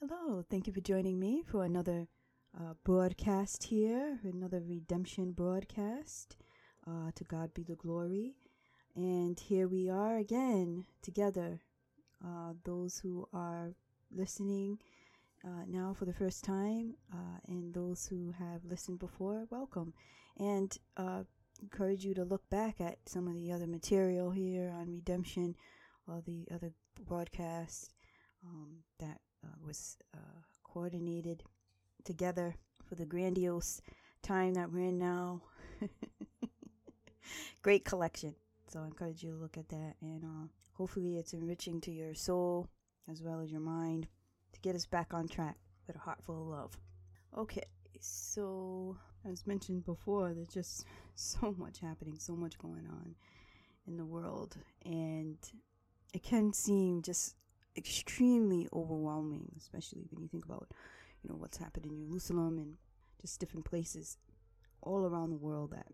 Hello, thank you for joining me for another uh, broadcast here, another redemption broadcast. Uh, to God be the glory. And here we are again together. Uh, those who are listening uh, now for the first time, uh, and those who have listened before, welcome. And uh, encourage you to look back at some of the other material here on redemption or the other broadcasts um, that was uh, coordinated together for the grandiose time that we're in now. Great collection. So I encourage you to look at that, and uh, hopefully it's enriching to your soul as well as your mind to get us back on track with a heart full of love. Okay, so as mentioned before, there's just so much happening, so much going on in the world, and it can seem just extremely overwhelming, especially when you think about, you know, what's happened in Jerusalem and just different places all around the world that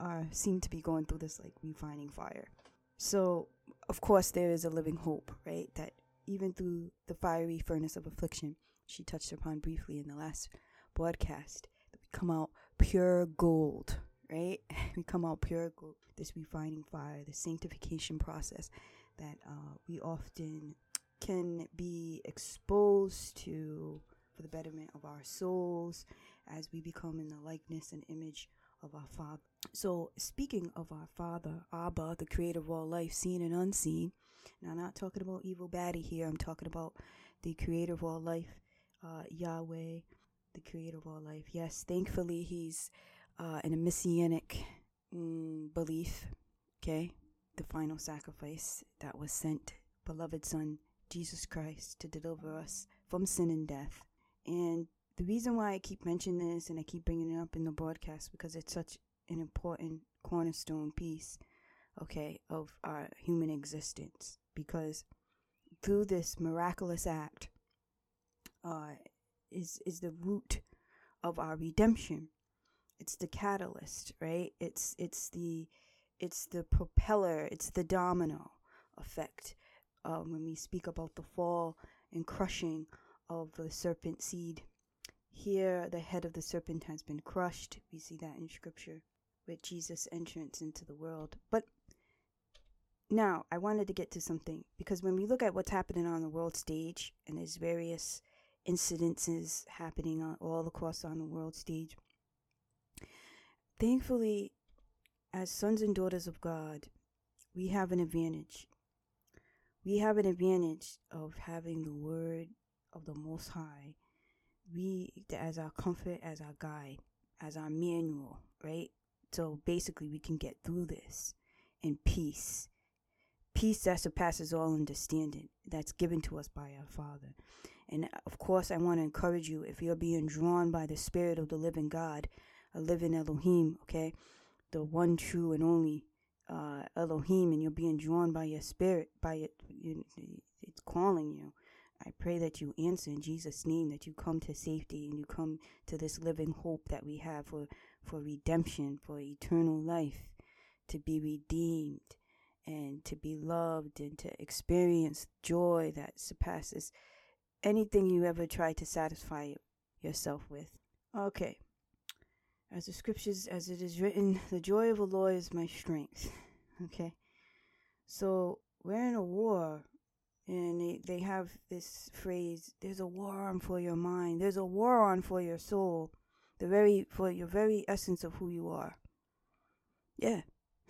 are seem to be going through this like refining fire. So, of course, there is a living hope, right? That even through the fiery furnace of affliction, she touched upon briefly in the last broadcast, that we come out pure gold, right? we come out pure gold. This refining fire, the sanctification process that uh, we often can be exposed to for the betterment of our souls as we become in the likeness and image of our Father. So, speaking of our Father, Abba, the creator of all life, seen and unseen, now I'm not talking about evil baddie here, I'm talking about the creator of all life, uh, Yahweh, the creator of all life. Yes, thankfully, he's uh, in a messianic mm, belief, okay? The final sacrifice that was sent, beloved Son, Jesus Christ, to deliver us from sin and death. And the reason why I keep mentioning this and I keep bringing it up in the broadcast because it's such an important cornerstone piece, okay, of our human existence. Because through this miraculous act, uh, is is the root of our redemption. It's the catalyst, right? It's it's the it's the propeller. It's the domino effect. Um, when we speak about the fall and crushing of the serpent seed here, the head of the serpent has been crushed. We see that in Scripture with Jesus' entrance into the world. But now, I wanted to get to something because when we look at what's happening on the world stage, and there's various incidences happening on, all across on the world stage, thankfully, as sons and daughters of God, we have an advantage. We have an advantage of having the word of the Most High we as our comfort, as our guide, as our manual, right? So basically, we can get through this in peace. Peace that surpasses all understanding, that's given to us by our Father. And uh, of course, I want to encourage you if you're being drawn by the Spirit of the living God, a living Elohim, okay, the one true and only uh, Elohim, and you're being drawn by your Spirit, by it, it's calling you I pray that you answer in Jesus' name, that you come to safety and you come to this living hope that we have for, for redemption, for eternal life, to be redeemed and to be loved and to experience joy that surpasses anything you ever tried to satisfy yourself with. Okay. As the scriptures, as it is written, the joy of the Lord is my strength. Okay. So we're in a war and they, they have this phrase there's a war on for your mind. There's a war on for your soul. The very for your very essence of who you are. Yeah.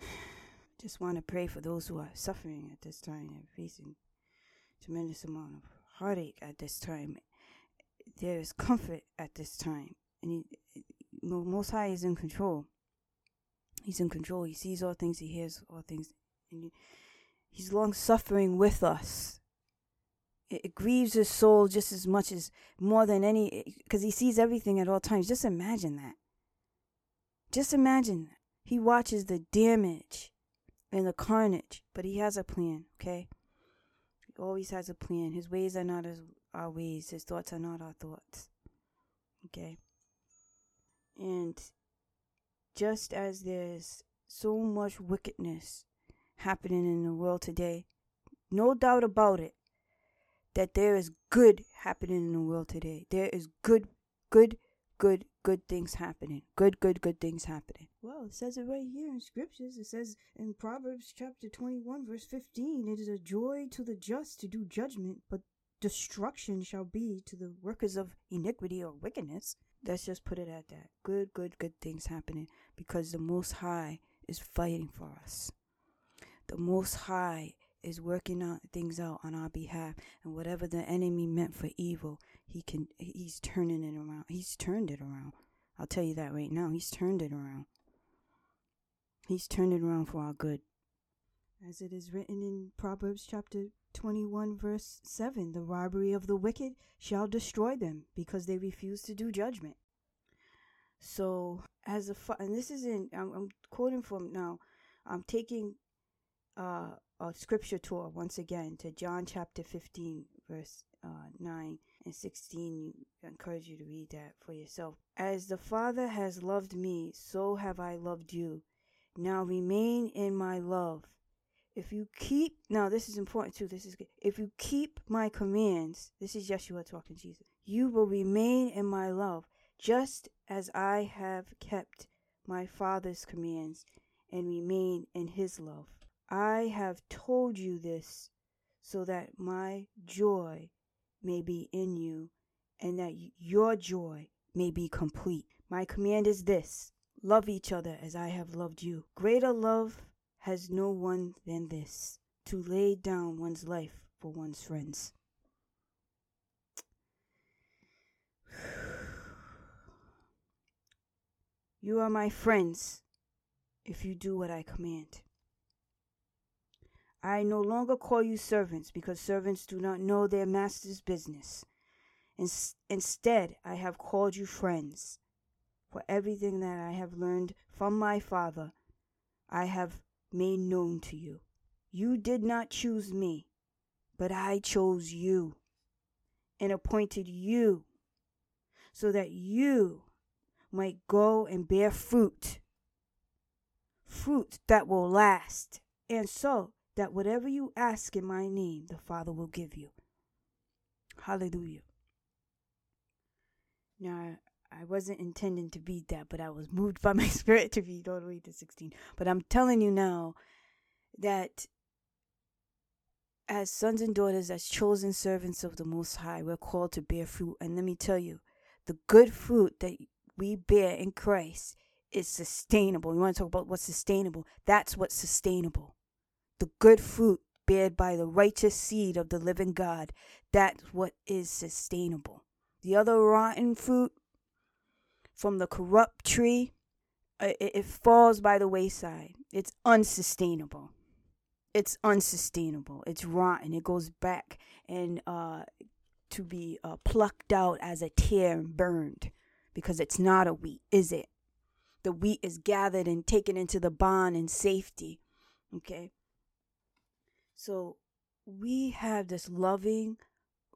Just want to pray for those who are suffering at this time and facing tremendous amount of heartache at this time. There is comfort at this time. And he, most high is in control he's in control he sees all things he hears all things and he's long suffering with us it, it grieves his soul just as much as more than any eh, because he sees everything at all times. Just imagine that. Just imagine. He watches the damage and the carnage, but he has a plan, okay? He always has a plan. His ways are not as our ways, his thoughts are not our thoughts. Okay? And just as there's so much wickedness happening in the world today, no doubt about it, that there is good happening in the world today. There is good, good, good, good things happening. Good, good, good things happening. Well, it says it right here in scriptures. It says in Proverbs chapter 21, verse 15, it is a joy to the just to do judgment, but destruction shall be to the workers of iniquity or wickedness. Let's just put it at that. Good, good, good things happening because the Most High is fighting for us. The Most High is working out things out on our behalf and whatever the enemy meant for evil he can he's turning it around. He's turned it around. I'll tell you that right now. He's turned it around. He's turned it around for our good as it is written in proverbs chapter 21 verse 7 the robbery of the wicked shall destroy them because they refuse to do judgment so as a and this is in i'm, I'm quoting from now i'm taking uh, a scripture tour once again to John chapter 15, verse uh, 9 and 16. I encourage you to read that for yourself. As the Father has loved me, so have I loved you. Now remain in my love. If you keep, now this is important too, this is. If you keep my commands, this is Yeshua talking Jesus, you will remain in my love, just as I have kept my Father's commands and remain in his love. I have told you this so that my joy may be in you and that your joy may be complete. My command is this love each other as I have loved you. Greater love has no one than this to lay down one's life for one's friends. You are my friends if you do what I command. I no longer call you servants because servants do not know their master's business. In- instead, I have called you friends. For everything that I have learned from my Father, I have made known to you. You did not choose me, but I chose you and appointed you so that you might go and bear fruit, fruit that will last. And so, that whatever you ask in my name, the Father will give you. Hallelujah. Now, I wasn't intending to read that, but I was moved by my spirit to read all the way to 16. But I'm telling you now that as sons and daughters, as chosen servants of the Most High, we're called to bear fruit. And let me tell you, the good fruit that we bear in Christ is sustainable. You want to talk about what's sustainable? That's what's sustainable the good fruit bared by the righteous seed of the living God. That's what is sustainable. The other rotten fruit from the corrupt tree, uh, it, it falls by the wayside. It's unsustainable. It's unsustainable. It's rotten. It goes back and uh, to be uh, plucked out as a tare and burned because it's not a wheat, is it? The wheat is gathered and taken into the barn in safety. Okay. So we have this loving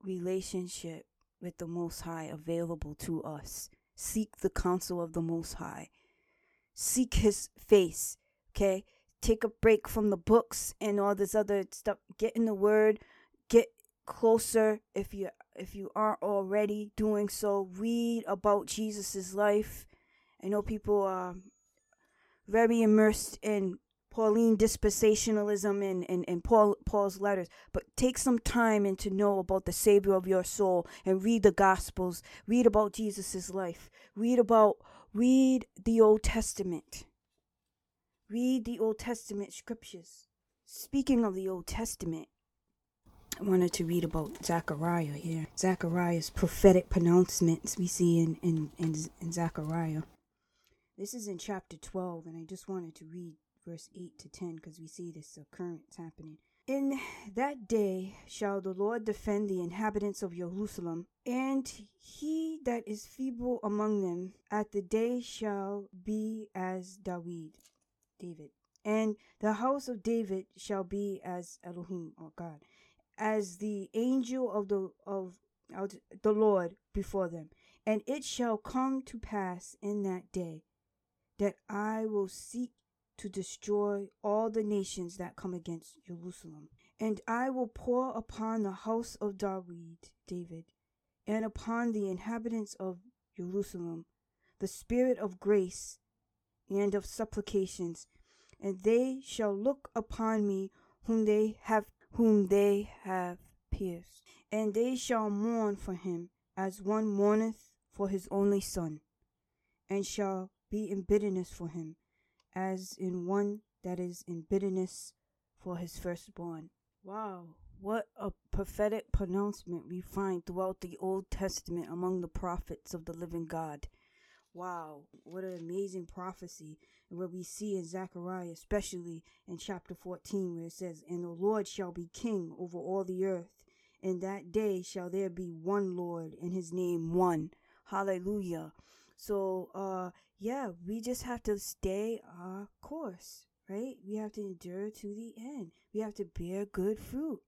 relationship with the Most High available to us. Seek the counsel of the Most High. Seek His face. Okay? Take a break from the books and all this other stuff. Get in the Word. Get closer if you if you aren't already doing so. Read about Jesus's life. I know people are very immersed in Pauline dispensationalism and, and, and Paul, Paul's letters, but take some time and to know about the Savior of your soul and read the Gospels, read about Jesus' life, read about, read the Old Testament. Read the Old Testament scriptures. Speaking of the Old Testament, I wanted to read about Zechariah here. Zechariah's prophetic pronouncements we see in, in, in, in Zechariah. This is in chapter 12, and I just wanted to read verse 8 to 10, because we see this occurrence happening. In that day shall the Lord defend the inhabitants of Jerusalem, and he that is feeble among them at the day shall be as David, David, and the house of David shall be as Elohim or God, as the angel of the of, of the Lord before them. And it shall come to pass in that day that I will seek to destroy all the nations that come against Jerusalem. And I will pour upon the house of David, David, and upon the inhabitants of Jerusalem, the spirit of grace and of supplications, and they shall look upon me whom they have whom they have pierced, and they shall mourn for him as one mourneth for his only son, and shall be in bitterness for him, as in one that is in bitterness for his firstborn. Wow, what a prophetic pronouncement we find throughout the Old Testament among the prophets of the living God. Wow, what an amazing prophecy. And what we see in Zechariah, especially in chapter 14, where it says, And the Lord shall be king over all the earth. In that day shall there be one Lord, and his name one. Hallelujah. So, uh, yeah, we just have to stay our course, right? We have to endure to the end. We have to bear good fruit.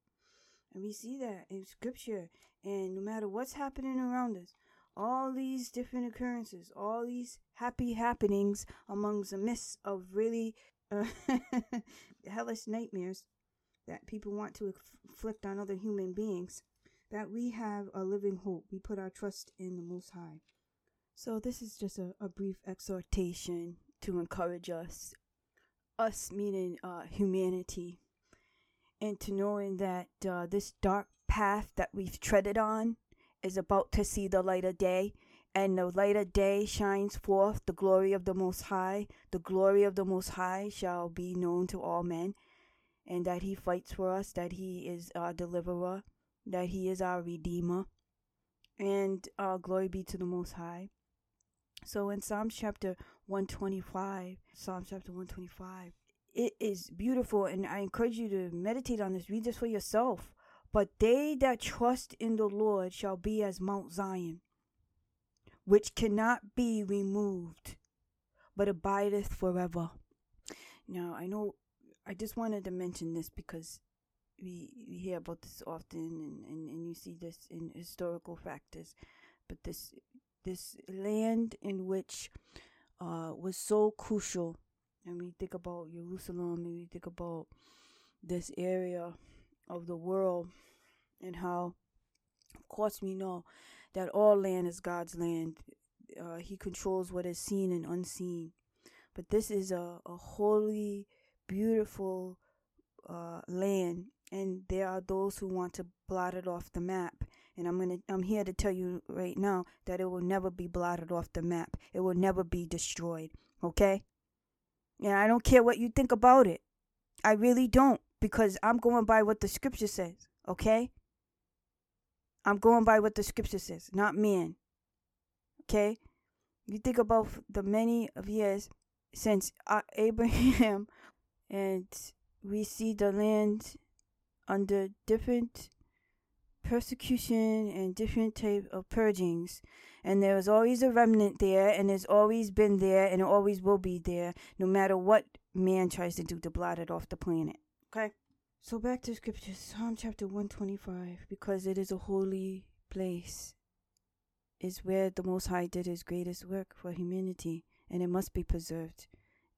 And we see that in scripture. And no matter what's happening around us, all these different occurrences, all these happy happenings amongst the midst of really uh, hellish nightmares that people want to inflict on other human beings, that we have a living hope. We put our trust in the Most High. So, this is just a, a brief exhortation to encourage us, us meaning uh, humanity, into knowing that uh, this dark path that we've treaded on is about to see the light of day, and the light of day shines forth the glory of the Most High. The glory of the Most High shall be known to all men, and that He fights for us, that He is our deliverer, that He is our Redeemer, and uh, glory be to the Most High. So in Psalms chapter 125, Psalms chapter 125, it is beautiful, and I encourage you to meditate on this. Read this for yourself. But they that trust in the Lord shall be as Mount Zion, which cannot be removed, but abideth forever. Now, I know I just wanted to mention this because we, we hear about this often and, and, and you see this in historical factors. But this this land in which uh, was so crucial, and we think about Jerusalem, and we think about this area of the world and how, of course, we know that all land is God's land. Uh, he controls what is seen and unseen. But this is a, a holy, beautiful uh, land, and there are those who want to blot it off the map. And I'm gonna I'm here to tell you right now that it will never be blotted off the map. It will never be destroyed. Okay? And I don't care what you think about it. I really don't because I'm going by what the scripture says, okay? I'm going by what the scripture says, not man. Okay? You think about the many of years since Abraham and we see the land under different persecution and different type of purgings and there was always a remnant there and there's always been there and always will be there no matter what man tries to do to blot it off the planet Okay. So back to scripture, Psalm chapter 125, because it is a holy place, is where the Most High did his greatest work for humanity, and it must be preserved.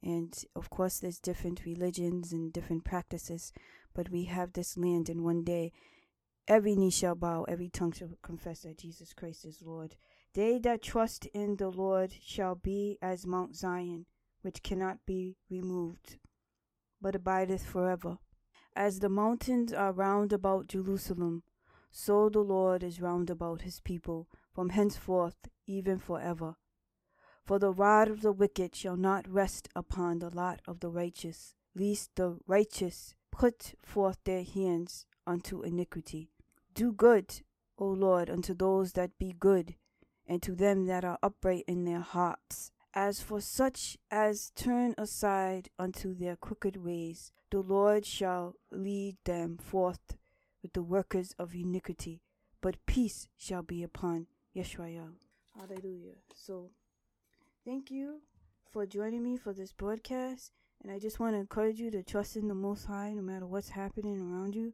And of course, there's different religions and different practices, but we have this land, and one day every knee shall bow, every tongue shall confess that Jesus Christ is Lord. They that trust in the Lord shall be as Mount Zion, which cannot be removed but abideth forever. As the mountains are round about Jerusalem, so the Lord is round about his people, from henceforth even forever. For the rod of the wicked shall not rest upon the lot of the righteous, lest the righteous put forth their hands unto iniquity. Do good, O Lord, unto those that be good, and to them that are upright in their hearts. As for such as turn aside unto their crooked ways, the Lord shall lead them forth with the workers of iniquity, but peace shall be upon Yeshua. Hallelujah. So, thank you for joining me for this broadcast, and I just want to encourage you to trust in the Most High no matter what's happening around you.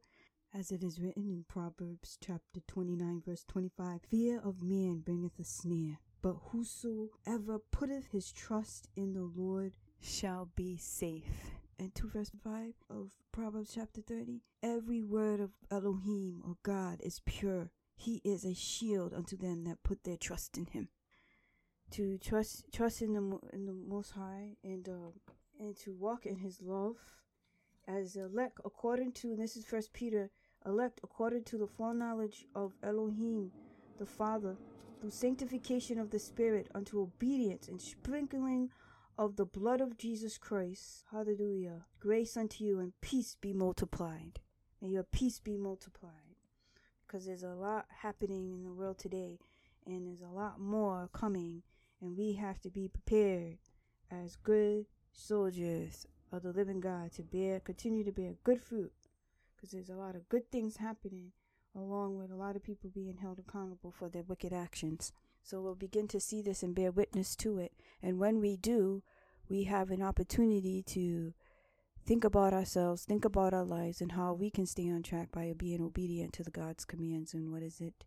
As it is written in Proverbs chapter 29, verse 25 Fear of man bringeth a snare but whosoever putteth his trust in the Lord shall be safe. and 2 verse 5 of Proverbs chapter 30? Every word of Elohim or God is pure. He is a shield unto them that put their trust in him. To trust trust in the in the Most High and uh, and to walk in His love as elect according to this is First Peter elect according to the foreknowledge of Elohim the Father through sanctification of the Spirit unto obedience and sprinkling of the blood of Jesus Christ. Hallelujah. Grace unto you and peace be multiplied. May your peace be multiplied. Because there's a lot happening in the world today, and there's a lot more coming, and we have to be prepared as good soldiers of the living God to bear, continue to bear good fruit. Because there's a lot of good things happening along with a lot of people being held accountable for their wicked actions. So we'll begin to see this and bear witness to it. And when we do, we have an opportunity to think about ourselves, think about our lives, and how we can stay on track by being obedient to the God's commands. And what is it?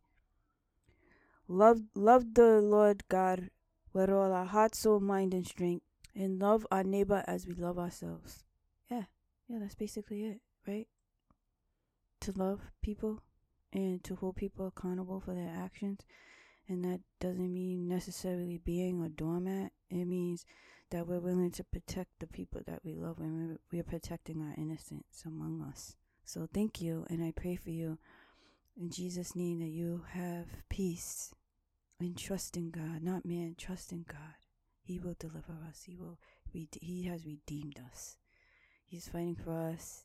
Love, love the Lord God with all our heart, soul, mind, and strength, and love our neighbor as we love ourselves. Yeah, yeah, that's basically it, right? To love people and to hold people accountable for their actions. And that doesn't mean necessarily being a doormat. It means that we're willing to protect the people that we love and we're protecting our innocence among us. So thank you, and I pray for you in Jesus' name that you have peace and trust in God, not man, trust in God. He will deliver us. He will. He has redeemed us. He's fighting for us.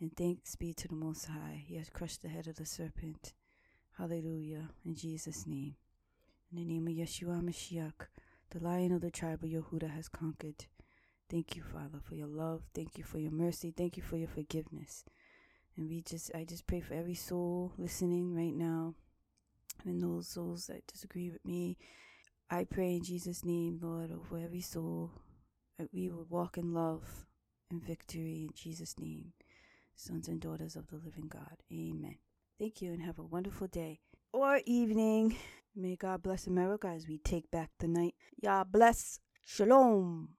And thanks be to the Most High. He has crushed the head of the serpent. Hallelujah. In Jesus' name. In the name of Yeshua Mashiach, the lion of the tribe of Yehuda has conquered. Thank you, Father, for your love. Thank you for your mercy. Thank you for your forgiveness. And we just, I just pray for every soul listening right now, and those souls that disagree with me. I pray in Jesus' name, Lord, over every soul, that we will walk in love and victory in Jesus' name sons and daughters of the living God. Amen. Thank you and have a wonderful day or evening. May God bless America as we take back the night. Yah bless. Shalom.